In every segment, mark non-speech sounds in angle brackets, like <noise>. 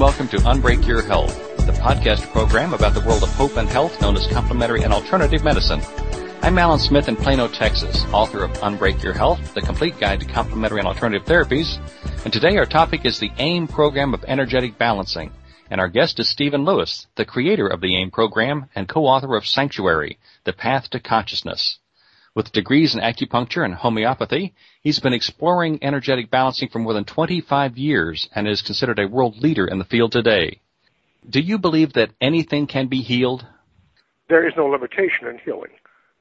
Welcome to Unbreak Your Health, the podcast program about the world of hope and health known as complementary and alternative medicine. I'm Alan Smith in Plano, Texas, author of Unbreak Your Health, the complete guide to complementary and alternative therapies. And today our topic is the AIM program of energetic balancing. And our guest is Stephen Lewis, the creator of the AIM program and co-author of Sanctuary, The Path to Consciousness. With degrees in acupuncture and homeopathy, he's been exploring energetic balancing for more than 25 years and is considered a world leader in the field today. Do you believe that anything can be healed? There is no limitation in healing.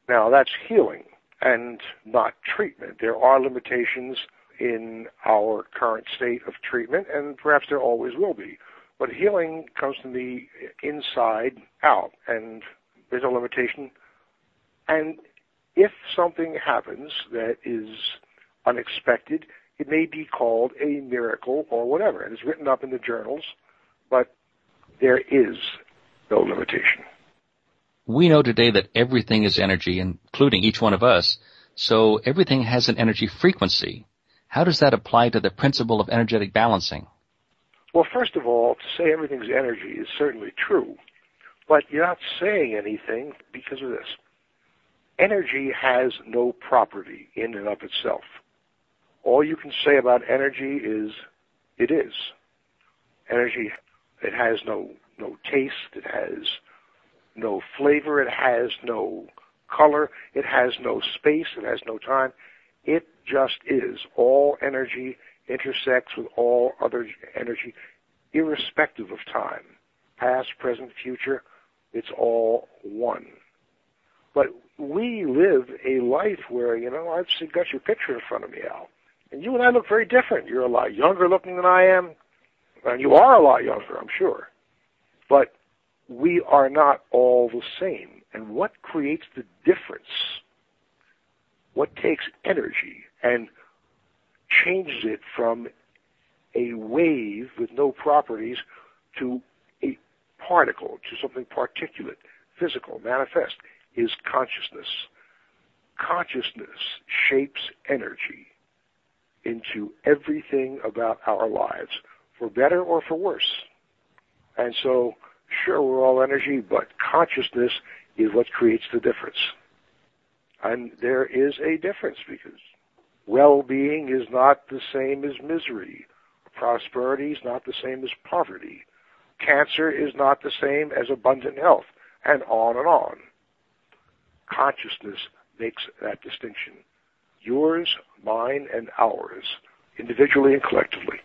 Now, that's healing and not treatment. There are limitations in our current state of treatment, and perhaps there always will be. But healing comes from the inside out, and there's no limitation. And if something happens that is unexpected, it may be called a miracle or whatever. And it's written up in the journals, but there is no limitation. We know today that everything is energy, including each one of us. So everything has an energy frequency. How does that apply to the principle of energetic balancing? Well, first of all, to say everything's energy is certainly true, but you're not saying anything because of this energy has no property in and of itself. All you can say about energy is it is. Energy, it has no, no taste, it has no flavor, it has no color, it has no space, it has no time. It just is. All energy intersects with all other energy, irrespective of time. Past, present, future, it's all one. But we live a life where, you know, I've got your picture in front of me, Al. And you and I look very different. You're a lot younger looking than I am. And you are a lot younger, I'm sure. But we are not all the same. And what creates the difference? What takes energy and changes it from a wave with no properties to a particle, to something particulate, physical, manifest? Is consciousness. Consciousness shapes energy into everything about our lives, for better or for worse. And so, sure, we're all energy, but consciousness is what creates the difference. And there is a difference because well-being is not the same as misery. Prosperity is not the same as poverty. Cancer is not the same as abundant health, and on and on consciousness makes that distinction. Yours, mine, and ours, individually and collectively.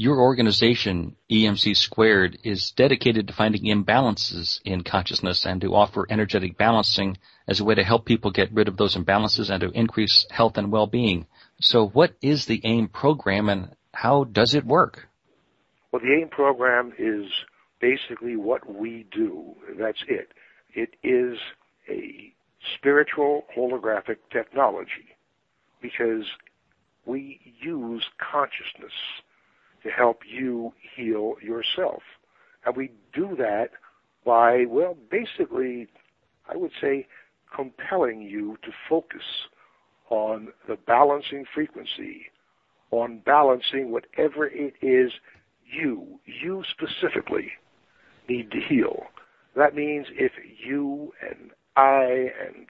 Your organization, EMC Squared, is dedicated to finding imbalances in consciousness and to offer energetic balancing as a way to help people get rid of those imbalances and to increase health and well-being. So what is the AIM program and how does it work? Well, the AIM program is basically what we do. That's it. It is a spiritual holographic technology because we use consciousness to help you heal yourself. And we do that by, well, basically, I would say, compelling you to focus on the balancing frequency, on balancing whatever it is you, you specifically, need to heal. That means if you and I and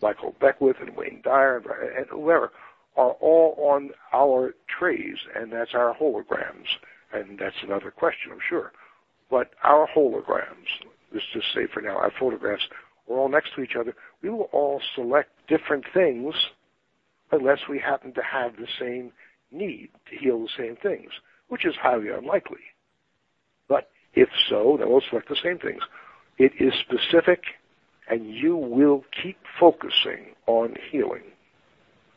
Michael Beckwith and Wayne Dyer and whoever are all on our trays, and that's our holograms. And that's another question, I'm sure. But our holograms, let's just say for now, our photographs, are all next to each other. We will all select different things unless we happen to have the same need to heal the same things, which is highly unlikely. But if so, then we'll select the same things. It is specific and you will keep focusing on healing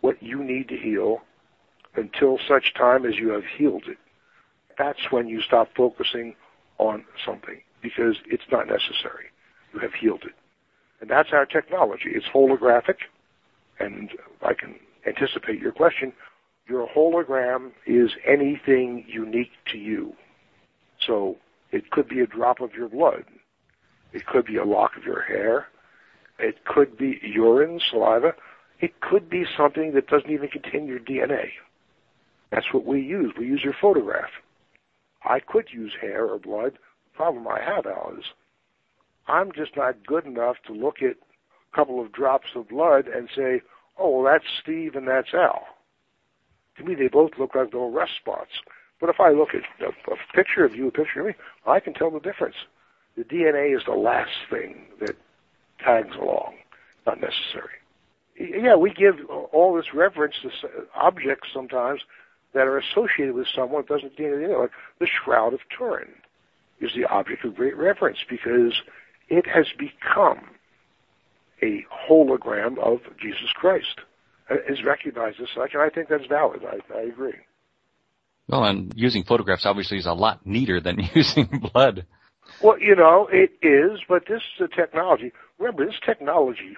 what you need to heal until such time as you have healed it. That's when you stop focusing on something because it's not necessary. You have healed it. And that's our technology. It's holographic, and I can anticipate your question. Your hologram is anything unique to you. So it could be a drop of your blood. It could be a lock of your hair. It could be urine, saliva. It could be something that doesn't even contain your DNA. That's what we use. We use your photograph. I could use hair or blood. The problem I have, Al, is I'm just not good enough to look at a couple of drops of blood and say, oh, well, that's Steve and that's Al. To me, they both look like little rust spots. But if I look at a, a picture of you, a picture of me, I can tell the difference. The DNA is the last thing that tags along, not necessary. Yeah, we give all this reverence to objects sometimes that are associated with someone that doesn't need anything. Like the Shroud of Turin is the object of great reverence because it has become a hologram of Jesus Christ, uh, is recognized as such, and I think that's valid. I, I agree. Well, and using photographs obviously is a lot neater than <laughs> using blood. Well, you know, it is, but this is a technology. Remember, this technology,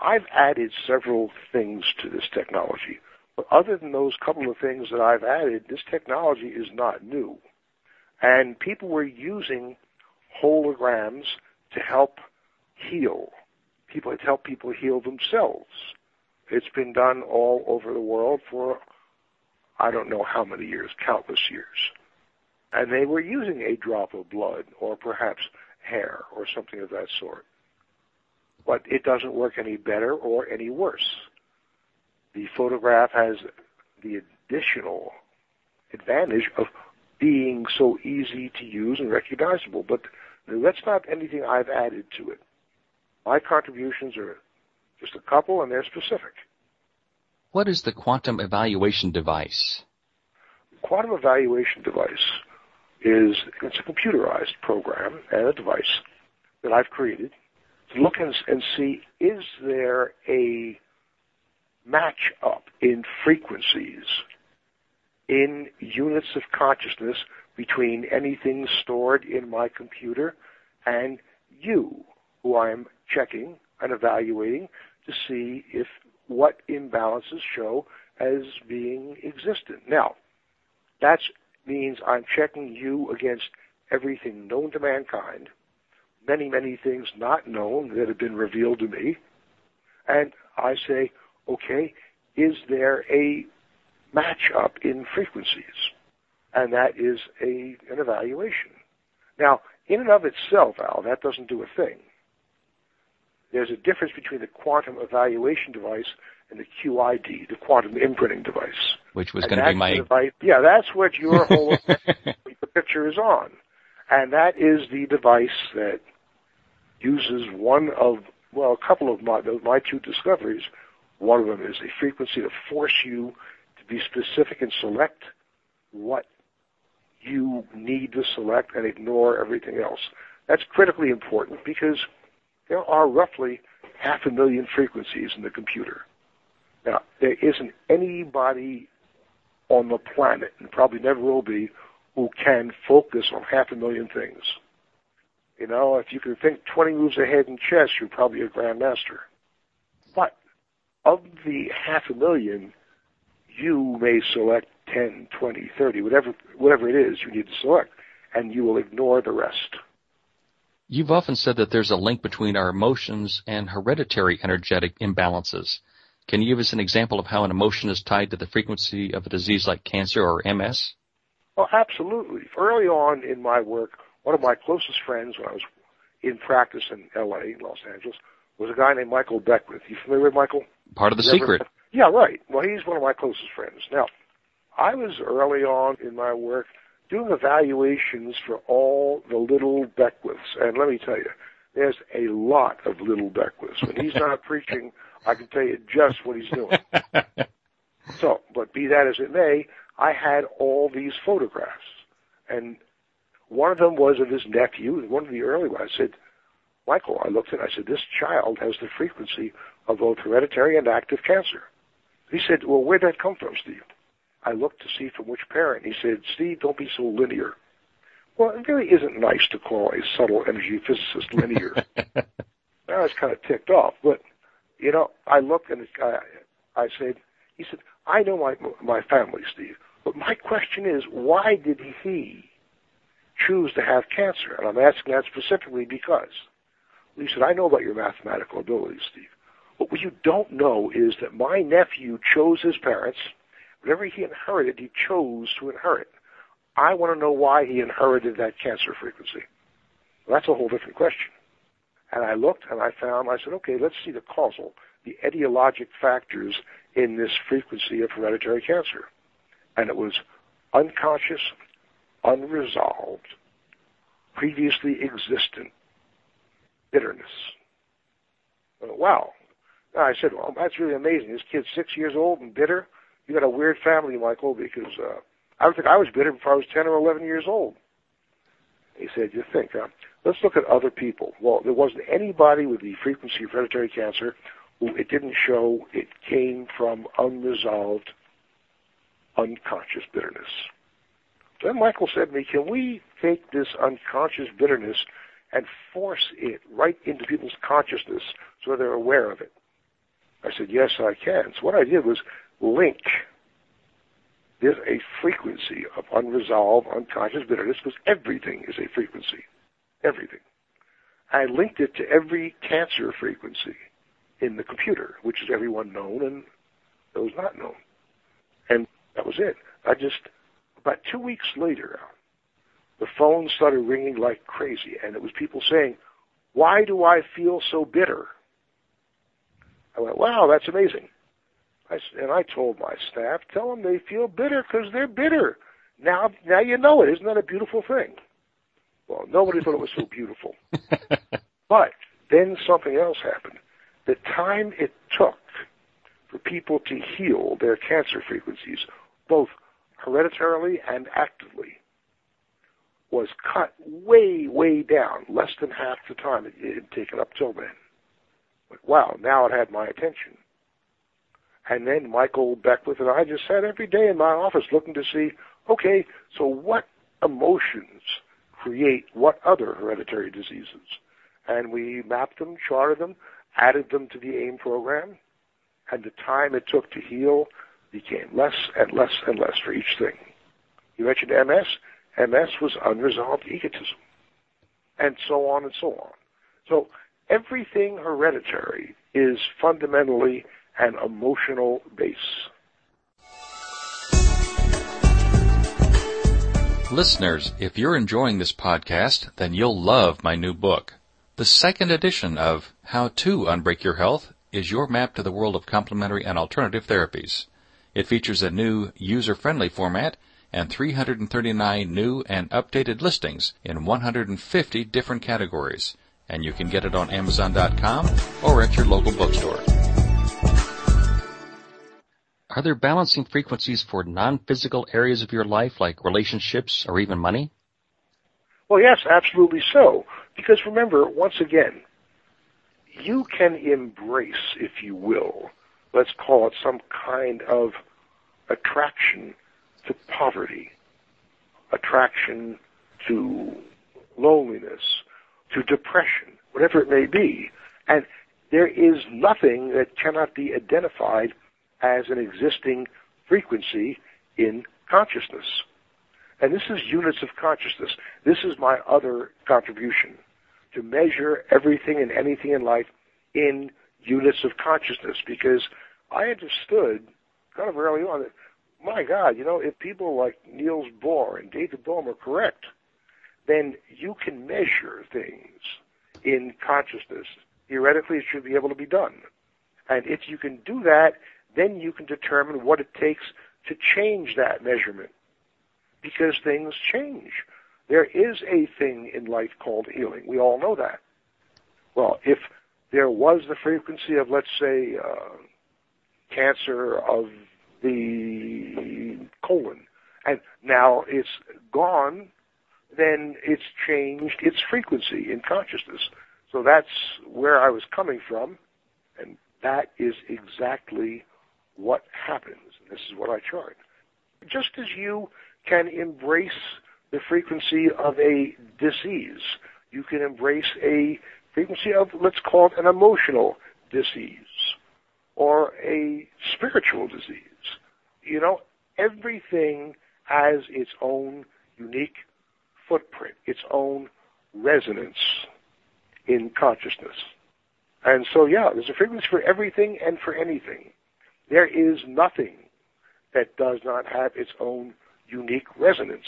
I've added several things to this technology. But other than those couple of things that I've added, this technology is not new. And people were using holograms to help heal. People to help people heal themselves. It's been done all over the world for I don't know how many years, countless years. And they were using a drop of blood or perhaps hair or something of that sort. But it doesn't work any better or any worse. The photograph has the additional advantage of being so easy to use and recognizable, but that's not anything I've added to it. My contributions are just a couple and they're specific. What is the quantum evaluation device? Quantum evaluation device is it's a computerized program and a device that I've created to look and, and see is there a match up in frequencies in units of consciousness between anything stored in my computer and you, who I'm checking and evaluating to see if what imbalances show as being existent. Now, that means I'm checking you against everything known to mankind, many, many things not known that have been revealed to me, and I say, okay, is there a match up in frequencies? And that is a, an evaluation. Now, in and of itself, Al, that doesn't do a thing. There's a difference between the quantum evaluation device and the QID, the quantum imprinting device. Which was going to be my... Device, yeah, that's what your whole <laughs> the picture is on. And that is the device that uses one of, well, a couple of my, my two discoveries. One of them is a frequency to force you to be specific and select what you need to select and ignore everything else. That's critically important because there are roughly half a million frequencies in the computer. Now, there isn't anybody on the planet, and probably never will be, who can focus on half a million things. You know, if you can think 20 moves ahead in chess, you're probably a grandmaster. But of the half a million, you may select 10, 20, 30, whatever, whatever it is you need to select, and you will ignore the rest. You've often said that there's a link between our emotions and hereditary energetic imbalances. Can you give us an example of how an emotion is tied to the frequency of a disease like cancer or MS? Well, oh, absolutely. Early on in my work, one of my closest friends when I was in practice in LA, Los Angeles, was a guy named Michael Beckwith. You familiar with Michael? Part of the secret. Yeah, right. Well, he's one of my closest friends. Now, I was early on in my work doing evaluations for all the little Beckwiths. And let me tell you, there's a lot of little Beckwiths. When he's <laughs> not preaching, I can tell you just what he's doing. <laughs> so, but be that as it may, I had all these photographs. And one of them was of his nephew, one of the early ones. I said, Michael, I looked at it, I said, this child has the frequency of both hereditary and active cancer. He said, well, where'd that come from, Steve? I looked to see from which parent. He said, Steve, don't be so linear. Well, it really isn't nice to call a subtle energy physicist linear. I was kind of ticked off, but you know, I looked and I, I said, he said, I know my my family, Steve, but my question is, why did he choose to have cancer? And I'm asking that specifically because he said, I know about your mathematical abilities, Steve. But what you don't know is that my nephew chose his parents Whatever he inherited, he chose to inherit. I want to know why he inherited that cancer frequency. Well, that's a whole different question. And I looked and I found, I said, okay, let's see the causal, the etiologic factors in this frequency of hereditary cancer. And it was unconscious, unresolved, previously existent bitterness. Wow. I said, well, that's really amazing. This kid's six years old and bitter. You got a weird family, Michael, because uh, I don't think I was bitter before I was 10 or 11 years old. He said, you think, huh? Let's look at other people. Well, there wasn't anybody with the frequency of hereditary cancer who it didn't show it came from unresolved, unconscious bitterness. Then Michael said to me, can we take this unconscious bitterness and force it right into people's consciousness so they're aware of it? I said, yes, I can. So what I did was link there's a frequency of unresolved, unconscious bitterness because everything is a frequency. Everything. I linked it to every cancer frequency in the computer, which is everyone known and those not known. And that was it. I just, about two weeks later, the phone started ringing like crazy, and it was people saying, why do I feel so bitter? I went, wow, that's amazing. I, and I told my staff, tell them they feel bitter because they're bitter. Now, now you know it. Isn't that a beautiful thing? Well, nobody thought it was so <laughs> beautiful. but then something else happened. The time it took for people to heal their cancer frequencies, both hereditarily and actively, was cut way, way down, less than half the time it had taken up till then. But wow, now it had my attention. And then Michael Beckwith and I just sat every day in my office looking to see, okay, so what emotions create what other hereditary diseases? And we mapped them, charted them, added them to the AIM program, and the time it took to heal became less and less and less for each thing. You mentioned MS. MS was unresolved egotism, and so on and so on. So everything hereditary is fundamentally an emotional base. Listeners, if you're enjoying this podcast, then you'll love my new book. The second edition of How to Unbreak Your Health is your map to the world of complementary and alternative therapies. It features a new user-friendly format and 339 new and updated listings in 150 different categories. And you can get it on Amazon.com or at your local bookstore. Are there balancing frequencies for non-physical areas of your life like relationships or even money? Well, yes, absolutely so. Because remember, once again, you can embrace, if you will, let's call it some kind of attraction to poverty, attraction to loneliness, to depression, whatever it may be. And there is nothing that cannot be identified as an existing frequency in consciousness. And this is units of consciousness. This is my other contribution to measure everything and anything in life in units of consciousness because I understood kind of early on that, my God, you know, if people like Niels Bohr and David Bohm are correct, then you can measure things in consciousness. Theoretically, it should be able to be done. And if you can do that, then you can determine what it takes to change that measurement. Because things change. There is a thing in life called healing. We all know that. Well, if there was the frequency of, let's say, uh, cancer of the colon, and now it's gone, then it's changed its frequency in consciousness. So that's where I was coming from, and that is exactly what happens. And this is what I chart. Just as you can embrace the frequency of a disease, you can embrace a frequency of, let's call it an emotional disease or a spiritual disease. You know, everything has its own unique footprint, its own resonance in consciousness. And so, yeah, there's a frequency for everything and for anything. There is nothing that does not have its own unique resonance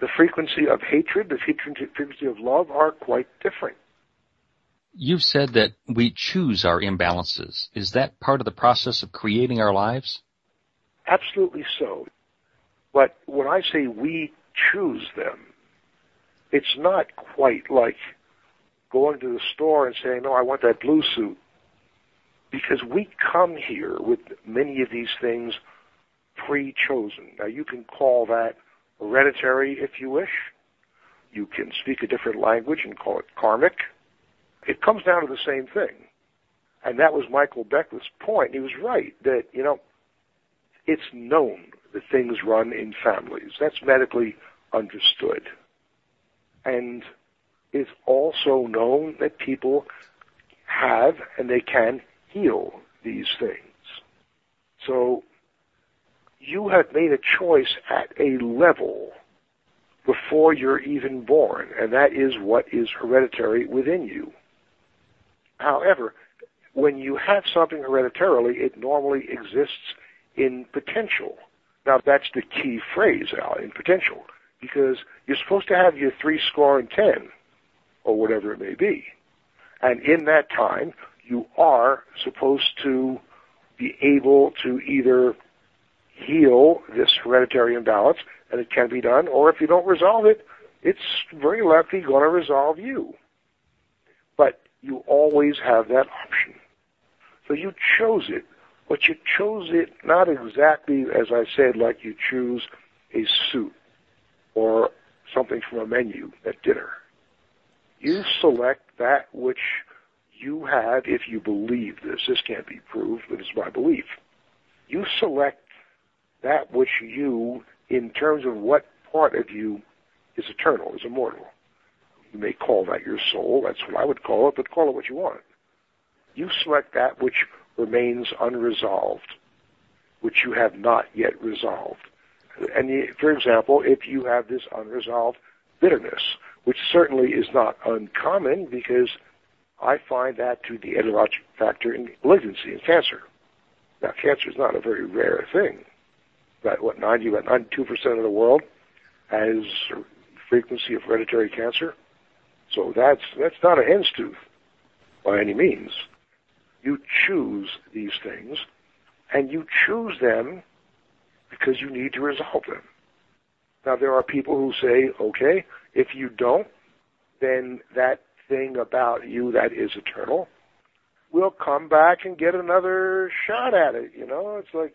The frequency of hatred, the frequency of love are quite different. You've said that we choose our imbalances. Is that part of the process of creating our lives? Absolutely so. But when I say we choose them, it's not quite like going to the store and saying, no, I want that blue suit. Because we come here with many of these things pre-chosen. Now you can call that hereditary if you wish. You can speak a different language and call it karmic. It comes down to the same thing. And that was Michael Beckwith's point. He was right that, you know, it's known that things run in families. That's medically understood. And it's also known that people have and they can heal these things. So you have made a choice at a level before you're even born, and that is what is hereditary within you. However, when you have something hereditarily, it normally exists in potential. Now that's the key phrase, Al, in potential, because you're supposed to have your three score and ten, or whatever it may be. And in that time, you are supposed to be able to either heal this hereditary imbalance, and it can be done, or if you don't resolve it, it's very likely going to resolve you. But you always have that option. So you chose it, but you chose it not exactly, as I said, like you choose a suit or something from a menu at dinner. You select that which you have, if you believe this, this can't be proved, but it's my belief. You select that which you, in terms of what part of you is eternal, is immortal. You may call that your soul, that's what I would call it, but call it what you want. You select that which remains unresolved, which you have not yet resolved. And for example, if you have this unresolved bitterness, which certainly is not uncommon because I find that to the etiologic factor in malignancy and cancer. Now, cancer is not a very rare thing. About what 90, about 92 percent of the world has frequency of hereditary cancer. So that's that's not a hen's tooth by any means. You choose these things, and you choose them because you need to resolve them. Now there are people who say, okay, if you don't, then that thing about you that is eternal we'll come back and get another shot at it. You know, it's like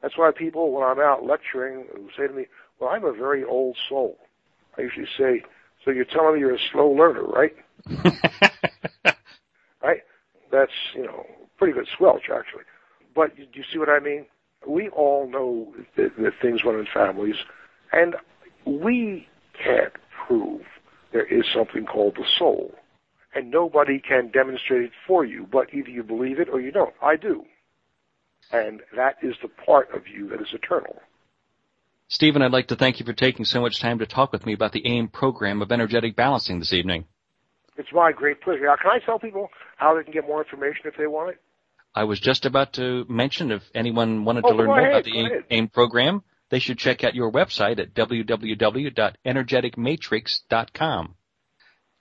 that's why people, when I'm out lecturing, say to me, "Well, I'm a very old soul." I usually say, "So you're telling me you're a slow learner, right?" <laughs> right? That's you know pretty good squelch actually. But do you see what I mean? We all know that, that things run in families, and we can't prove there is something called the soul. And nobody can demonstrate it for you, but either you believe it or you don't. I do. And that is the part of you that is eternal. Stephen, I'd like to thank you for taking so much time to talk with me about the AIM program of energetic balancing this evening. It's my great pleasure. Now, can I tell people how they can get more information if they want it? I was just about to mention if anyone wanted oh, to learn more ahead, about the AIM, AIM program, they should check out your website at www.energeticmatrix.com.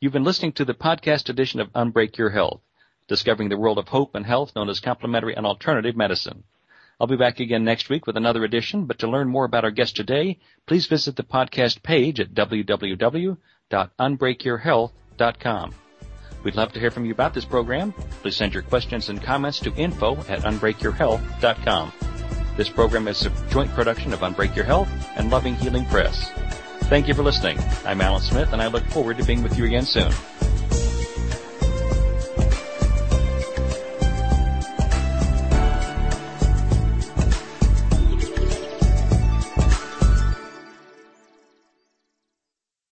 You've been listening to the podcast edition of Unbreak Your Health, discovering the world of hope and health known as complementary and alternative medicine. I'll be back again next week with another edition, but to learn more about our guest today, please visit the podcast page at www.unbreakyourhealth.com. We'd love to hear from you about this program. Please send your questions and comments to info at unbreakyourhealth.com. This program is a joint production of Unbreak Your Health and Loving Healing Press. Thank you for listening. I'm Alan Smith and I look forward to being with you again soon.